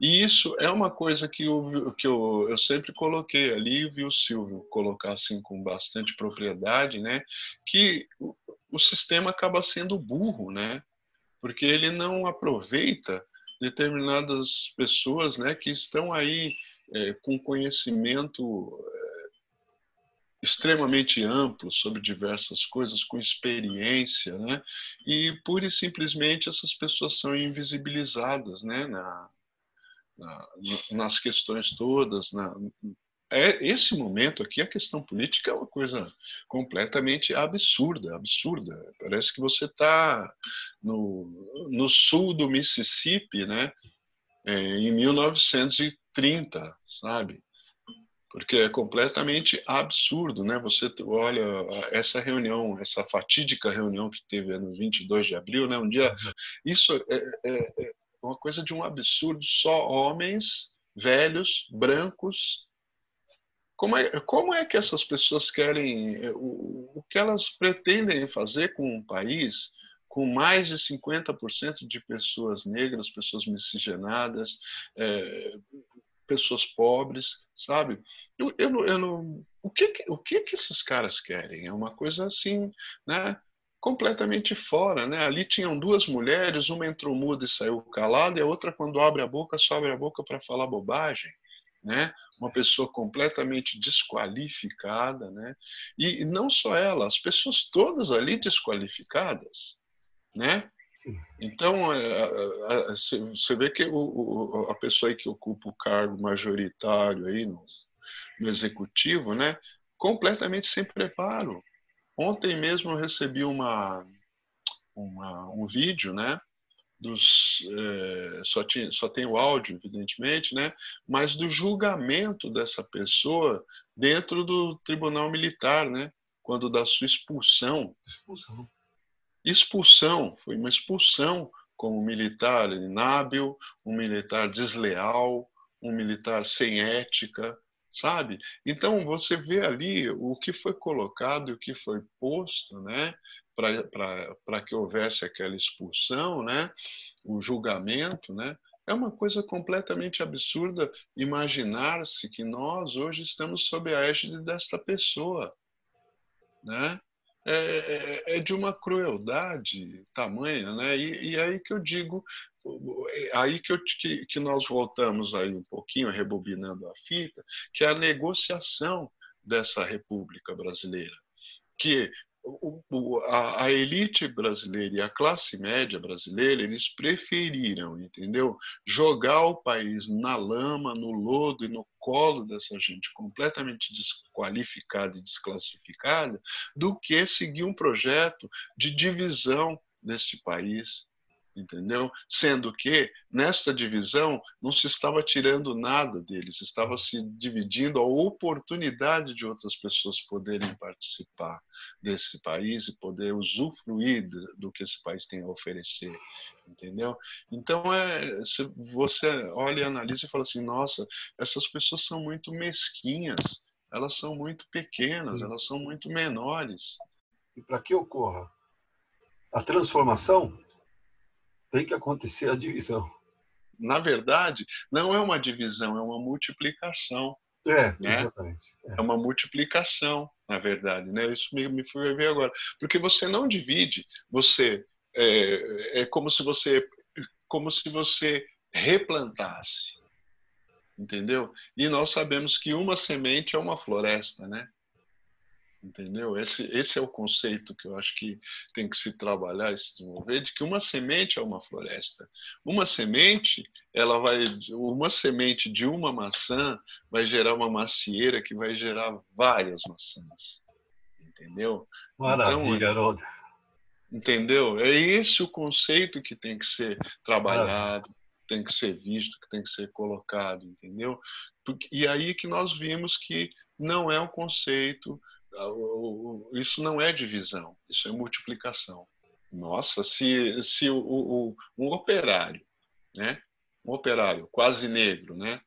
E isso é uma coisa que, eu, que eu, eu sempre coloquei ali, vi o Silvio colocar assim com bastante propriedade, né? Que o, o sistema acaba sendo burro, né? Porque ele não aproveita determinadas pessoas, né? Que estão aí é, com conhecimento extremamente amplo sobre diversas coisas, com experiência, né? E pura e simplesmente essas pessoas são invisibilizadas, né? Na, na nas questões todas, na, é esse momento aqui a questão política é uma coisa completamente absurda, absurda. Parece que você está no, no sul do Mississippi, né? É, em 1930, sabe? Porque é completamente absurdo, né? Você olha essa reunião, essa fatídica reunião que teve no 22 de abril, né? Um dia, uhum. isso é, é, é uma coisa de um absurdo. Só homens velhos, brancos. Como é, como é que essas pessoas querem, é, o, o que elas pretendem fazer com um país com mais de 50% de pessoas negras, pessoas miscigenadas, é, pessoas pobres, sabe? Eu, eu, não, eu não, o que, o que que esses caras querem? É uma coisa assim, né? Completamente fora, né? Ali tinham duas mulheres, uma entrou muda e saiu calada, e a outra, quando abre a boca, só abre a boca para falar bobagem. Né? Uma pessoa completamente desqualificada, né? E não só ela, as pessoas todas ali desqualificadas, né? Então, é, você vê que a pessoa que ocupa o cargo majoritário aí no, no executivo, né, completamente sem preparo. Ontem mesmo eu recebi uma, uma um vídeo, né, dos é, só, tinha, só tem o áudio, evidentemente, né, mas do julgamento dessa pessoa dentro do Tribunal Militar, né, quando da sua expulsão. Expulsão. Expulsão, foi uma expulsão como militar inábil, um militar desleal, um militar sem ética, sabe? Então você vê ali o que foi colocado e o que foi posto, né, para que houvesse aquela expulsão, né, o julgamento, né? É uma coisa completamente absurda imaginar-se que nós hoje estamos sob a égide desta pessoa, né? é, é, é de uma crueldade tamanha, né? E, e aí que eu digo, aí que, eu, que, que nós voltamos aí um pouquinho, rebobinando a fita, que é a negociação dessa República Brasileira, que a, elite brasileira e a classe média brasileira, eles preferiram, entendeu? Jogar o país na lama, no lodo e no colo dessa gente completamente desqualificada e desclassificada, do que seguir um projeto de divisão deste país, entendeu? Sendo que nesta divisão não se estava tirando nada deles, estava se dividindo a oportunidade de outras pessoas poderem participar desse país e poder usufruir do que esse país tem a oferecer, entendeu? Então é, você olha e analisa e fala assim, nossa, essas pessoas são muito mesquinhas, elas são muito pequenas, elas são muito menores. E para que ocorra a transformação tem que acontecer a divisão. Na verdade, não é uma divisão, é uma multiplicação. É, né? exatamente. É. é. uma multiplicação, na verdade. Né? Isso me, me foi ver agora. Porque você não divide, você é, é como se você como se você replantasse. Entendeu? E nós sabemos que uma semente é uma floresta, né? Entendeu? Esse, esse é o conceito que eu acho que tem que se trabalhar e se desenvolver, de que uma semente é uma floresta. Uma semente, ela vai, uma semente de uma maçã vai gerar uma macieira que vai gerar várias maçãs, entendeu? Maravilha, então, Entendeu? É esse o conceito que tem que ser trabalhado, tem que ser visto, que tem que ser colocado, entendeu? E aí que nós vimos que não é um conceito isso não é divisão, isso é multiplicação. Nossa, se, se o, o, um operário, né, um operário quase negro, né,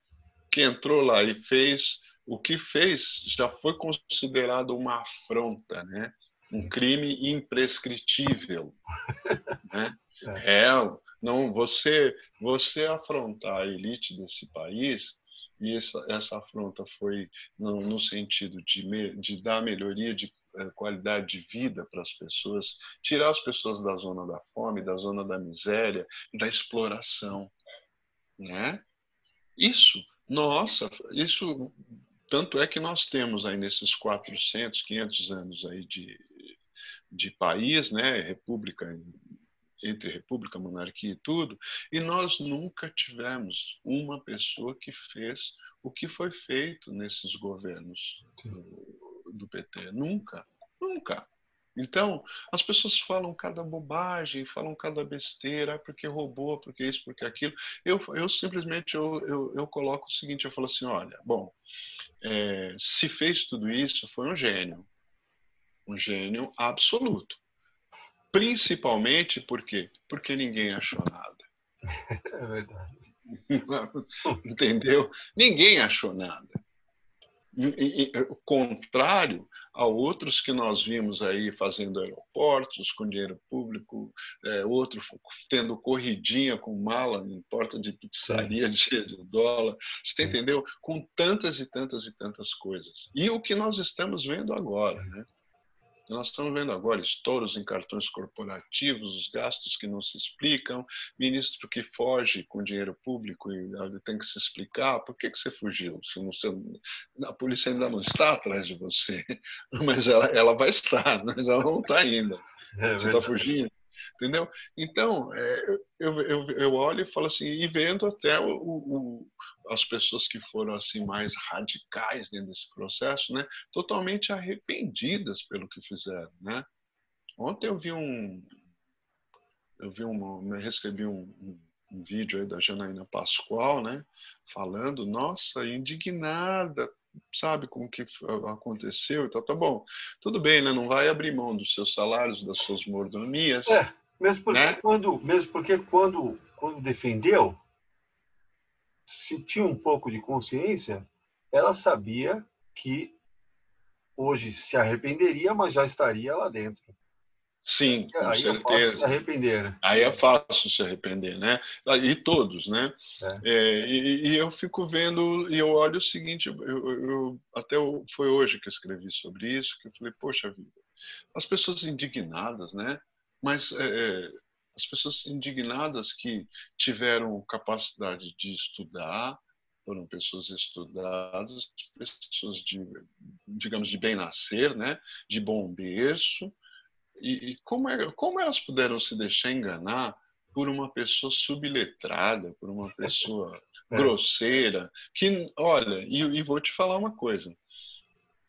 que entrou lá e fez o que fez, já foi considerado uma afronta, né, um crime imprescritível, né? É, não você você afrontar a elite desse país e essa, essa afronta foi no, no sentido de, me, de dar melhoria de eh, qualidade de vida para as pessoas, tirar as pessoas da zona da fome, da zona da miséria, da exploração, né? Isso, nossa, isso tanto é que nós temos aí nesses 400, 500 anos aí de, de país, né, república entre república, monarquia e tudo, e nós nunca tivemos uma pessoa que fez o que foi feito nesses governos do, do PT. Nunca, nunca. Então, as pessoas falam cada bobagem, falam cada besteira, porque roubou, porque isso, porque aquilo. Eu, eu simplesmente eu, eu, eu coloco o seguinte, eu falo assim, olha, bom, é, se fez tudo isso, foi um gênio. Um gênio absoluto. Principalmente por quê? Porque ninguém achou nada. É verdade. Entendeu? Ninguém achou nada. O contrário a outros que nós vimos aí fazendo aeroportos com dinheiro público, é, outro tendo corridinha com mala em porta de pizzaria de dólar, você entendeu? Com tantas e tantas e tantas coisas. E o que nós estamos vendo agora, né? Nós estamos vendo agora estouros em cartões corporativos, os gastos que não se explicam, ministro que foge com dinheiro público e tem que se explicar por que, que você fugiu. Se não, você, a polícia ainda não está atrás de você, mas ela, ela vai estar, mas ela não está ainda. É você está fugindo. Entendeu? Então, é, eu, eu, eu olho e falo assim, e vendo até o, o as pessoas que foram assim mais radicais dentro desse processo, né, totalmente arrependidas pelo que fizeram, né? Ontem eu vi um, eu vi um, eu recebi um, um, um vídeo aí da Janaína Pascoal, né, falando, nossa, indignada, sabe como que aconteceu e tal, tá bom, tudo bem, né, não vai abrir mão dos seus salários, das suas mordomias. É, mesmo porque né? quando, mesmo porque quando, quando defendeu se tinha um pouco de consciência, ela sabia que hoje se arrependeria, mas já estaria lá dentro. Sim, com Aí certeza. é fácil se arrepender. Aí é fácil se arrepender, né? E todos, né? É. É, e, e, eu fico vendo, e eu olho o seguinte, eu, eu, até foi hoje que eu escrevi sobre isso, que eu falei, poxa vida, as pessoas indignadas, né? Mas é, as pessoas indignadas que tiveram capacidade de estudar, foram pessoas estudadas, pessoas de, digamos, de bem nascer, né? De bom berço. E, e como, é, como elas puderam se deixar enganar por uma pessoa subletrada, por uma pessoa é. grosseira, que, olha, e, e vou te falar uma coisa,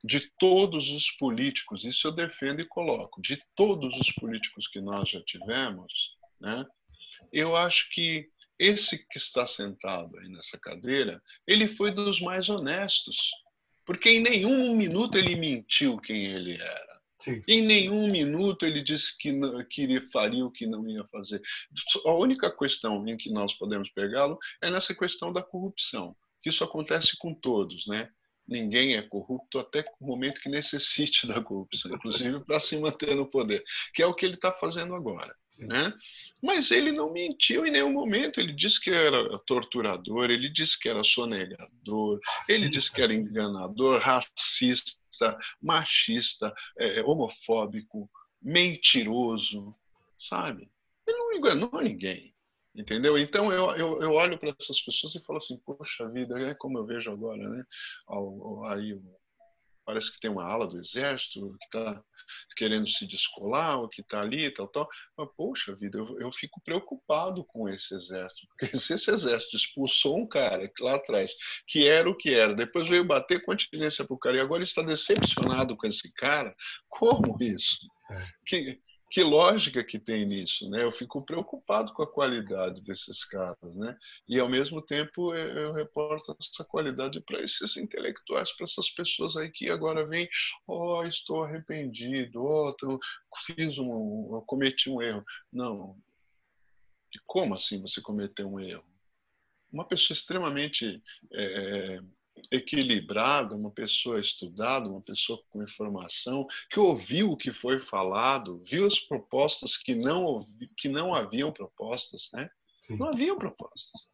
de todos os políticos, isso eu defendo e coloco, de todos os políticos que nós já tivemos, né, eu acho que esse que está sentado aí nessa cadeira, ele foi dos mais honestos, porque em nenhum minuto ele mentiu quem ele era. Sim. Em nenhum minuto ele disse que, não, que ele faria o que não ia fazer. A única questão em que nós podemos pegá-lo é nessa questão da corrupção, que isso acontece com todos, né? Ninguém é corrupto até o momento que necessite da corrupção, inclusive para se manter no poder, que é o que ele está fazendo agora. Né? Mas ele não mentiu em nenhum momento. Ele disse que era torturador, ele disse que era sonegador, ele disse que era enganador, racista, machista, é, homofóbico, mentiroso, sabe? Ele não enganou ninguém. Entendeu? Então eu, eu, eu olho para essas pessoas e falo assim, poxa vida, é como eu vejo agora, né? Aí parece que tem uma ala do exército que está querendo se descolar, ou que está ali, tal, tal. Mas, poxa vida, eu, eu, fico preocupado com esse exército, porque se esse exército expulsou um cara lá atrás, que era o que era, depois veio bater continência para o cara, e agora está decepcionado com esse cara, como isso? É. Que, que lógica que tem nisso, né? Eu fico preocupado com a qualidade desses caras, né? E ao mesmo tempo eu reporto essa qualidade para esses intelectuais, para essas pessoas aí que agora vêm, oh, estou arrependido, oh, fiz um, cometi um erro. Não. Como assim você cometeu um erro? Uma pessoa extremamente é, equilibrada, uma pessoa estudada, uma pessoa com informação, que ouviu o que foi falado, viu as propostas que não, que não haviam propostas, né? Sim. Não haviam propostas.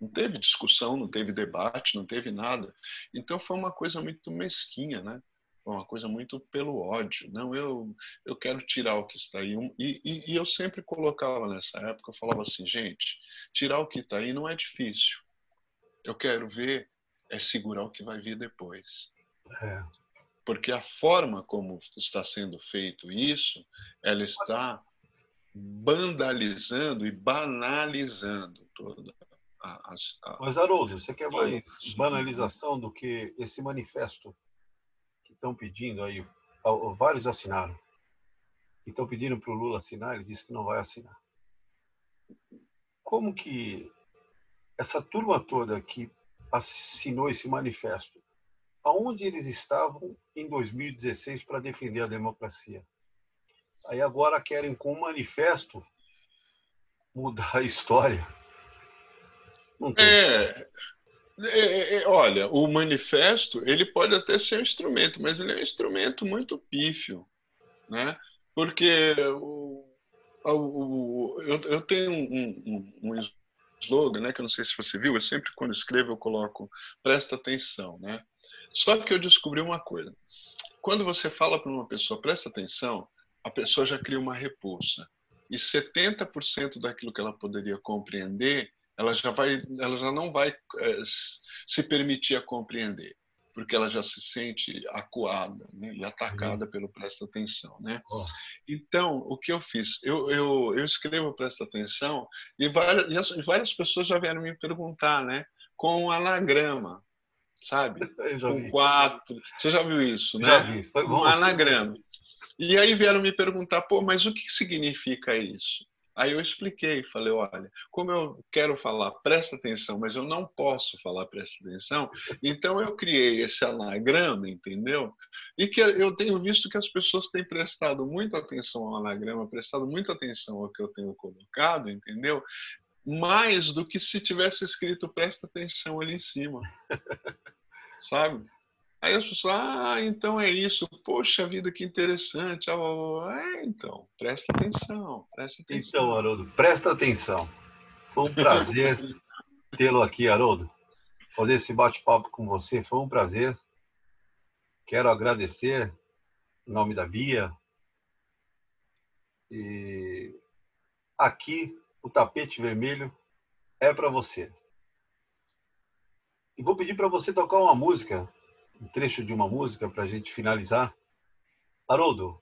Não teve discussão, não teve debate, não teve nada. Então foi uma coisa muito mesquinha, né? Foi uma coisa muito pelo ódio. Não, eu, eu quero tirar o que está aí. E, e, e eu sempre colocava nessa época, eu falava assim, gente, tirar o que está aí não é difícil. Eu quero ver é segurar o que vai vir depois. É. Porque a forma como está sendo feito isso, ela está bandalizando e banalizando toda a, a, a... Mas, Haroldo, você quer mais banalização do que esse manifesto que estão pedindo aí? Vários assinaram. E estão pedindo para o Lula assinar, ele disse que não vai assinar. Como que essa turma toda que assinou esse manifesto? Aonde eles estavam em 2016 para defender a democracia? Aí agora querem, com o manifesto, mudar a história. É, é, é, é, olha, o manifesto ele pode até ser um instrumento, mas ele é um instrumento muito pífio, né? Porque o, o, eu, eu tenho um, um, um slogan, né, que eu não sei se você viu, eu sempre quando escrevo eu coloco presta atenção, né? Só que eu descobri uma coisa. Quando você fala para uma pessoa presta atenção, a pessoa já cria uma repulsa. E 70% daquilo que ela poderia compreender, ela já vai ela já não vai é, se permitir a compreender porque ela já se sente acuada né, e atacada uhum. pelo presta atenção, né? Oh. Então, o que eu fiz? Eu, eu, eu escrevo presta atenção e várias, e, as, e várias pessoas já vieram me perguntar, né? Com um anagrama, sabe? Com quatro. Você já viu isso, né? Já vi. Foi bom. Um anagrama. E aí vieram me perguntar, pô, mas o que significa isso? Aí eu expliquei, falei, olha, como eu quero falar, presta atenção, mas eu não posso falar presta atenção, então eu criei esse anagrama, entendeu? E que eu tenho visto que as pessoas têm prestado muita atenção ao anagrama, prestado muita atenção ao que eu tenho colocado, entendeu? Mais do que se tivesse escrito presta atenção ali em cima. Sabe? Aí as pessoas, ah, então é isso. Poxa vida, que interessante. é, então, presta atenção, presta atenção. Então, Haroldo, presta atenção. Foi um prazer tê-lo aqui, Haroldo. Fazer esse bate-papo com você foi um prazer. Quero agradecer em nome da Bia, E aqui o tapete vermelho é para você. E vou pedir para você tocar uma música, um trecho de uma música para a gente finalizar. Haroldo,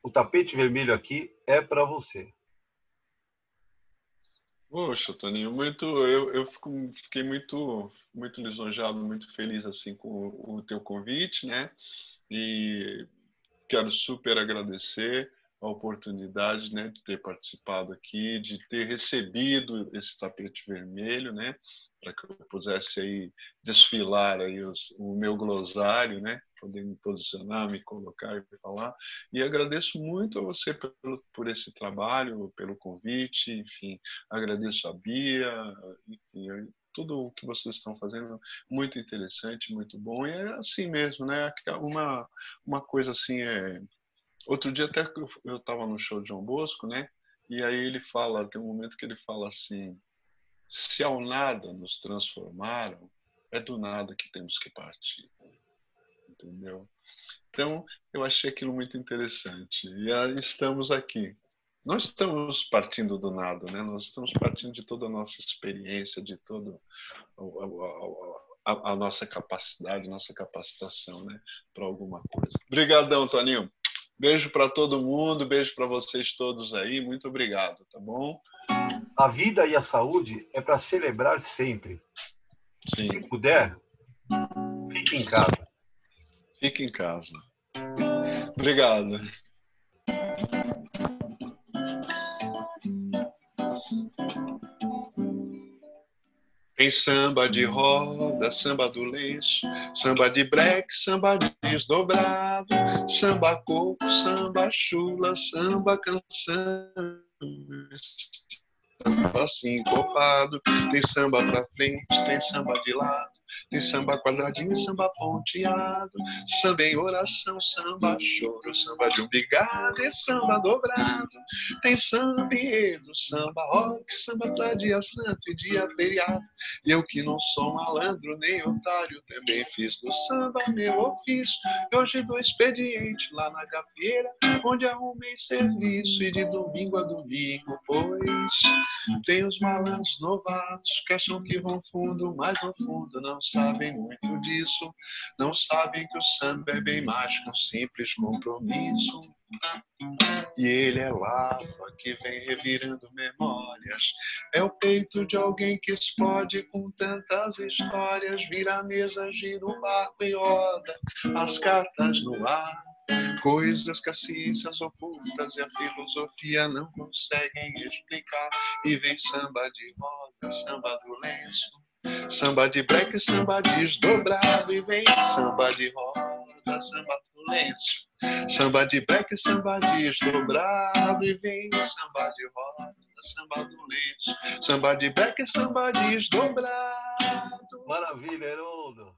o tapete vermelho aqui é para você. Poxa, Toninho, muito, eu, eu fico, fiquei muito, muito lisonjeado, muito feliz assim com o, o teu convite, né? E quero super agradecer a oportunidade, né, de ter participado aqui, de ter recebido esse tapete vermelho, né? Para que eu pudesse aí desfilar aí os, o meu glossário, né? Poder me posicionar, me colocar e falar. E agradeço muito a você por, por esse trabalho, pelo convite, enfim, agradeço a Bia, enfim, tudo o que vocês estão fazendo muito interessante, muito bom. E é assim mesmo, né? Uma, uma coisa assim é. Outro dia até eu estava no show de João Bosco, né? E aí ele fala, tem um momento que ele fala assim, se ao nada nos transformaram, é do nada que temos que partir. Entendeu? Então, eu achei aquilo muito interessante. E estamos aqui. Não estamos partindo do nada, né? Nós estamos partindo de toda a nossa experiência, de toda a, a, a nossa capacidade, nossa capacitação, né? Para alguma coisa. Obrigadão, Toninho. Beijo para todo mundo, beijo para vocês todos aí. Muito obrigado, tá bom? A vida e a saúde é para celebrar sempre. Sim. Se puder, fique em casa. Fique em casa. Obrigado. Tem samba de roda, samba do lenço, samba de breque, samba desdobrado, samba coco, samba chula, samba canção samba sincopado, tem samba pra frente, tem samba de lado, tem samba quadradinho, samba ponteado, samba em oração, samba choro, samba de umbigado e samba dobrado. Tem samba enredo, samba rock, samba pra dia santo e dia feriado. Eu que não sou malandro nem otário, também fiz do samba meu ofício. E hoje dou expediente lá na gafieira, onde arrumei serviço e de domingo a domingo, pois tem os malandros novatos que acham que vão fundo, mas no fundo não sabem muito disso. Não sabem que o samba é bem mais que um simples compromisso. E ele é lava que vem revirando memórias. É o peito de alguém que explode com tantas histórias. Vira a mesa, gira o barco e roda as cartas no ar. Coisas que as ciências ocultas e a filosofia não conseguem explicar. E vem samba de roda, samba do lenço Samba de break, samba desdobrado e vem samba de roda, samba do lenço. Samba de break, samba desdobrado e vem samba de roda, samba lenço. Samba de break, samba desdobrado. Maravilha, Heroldo.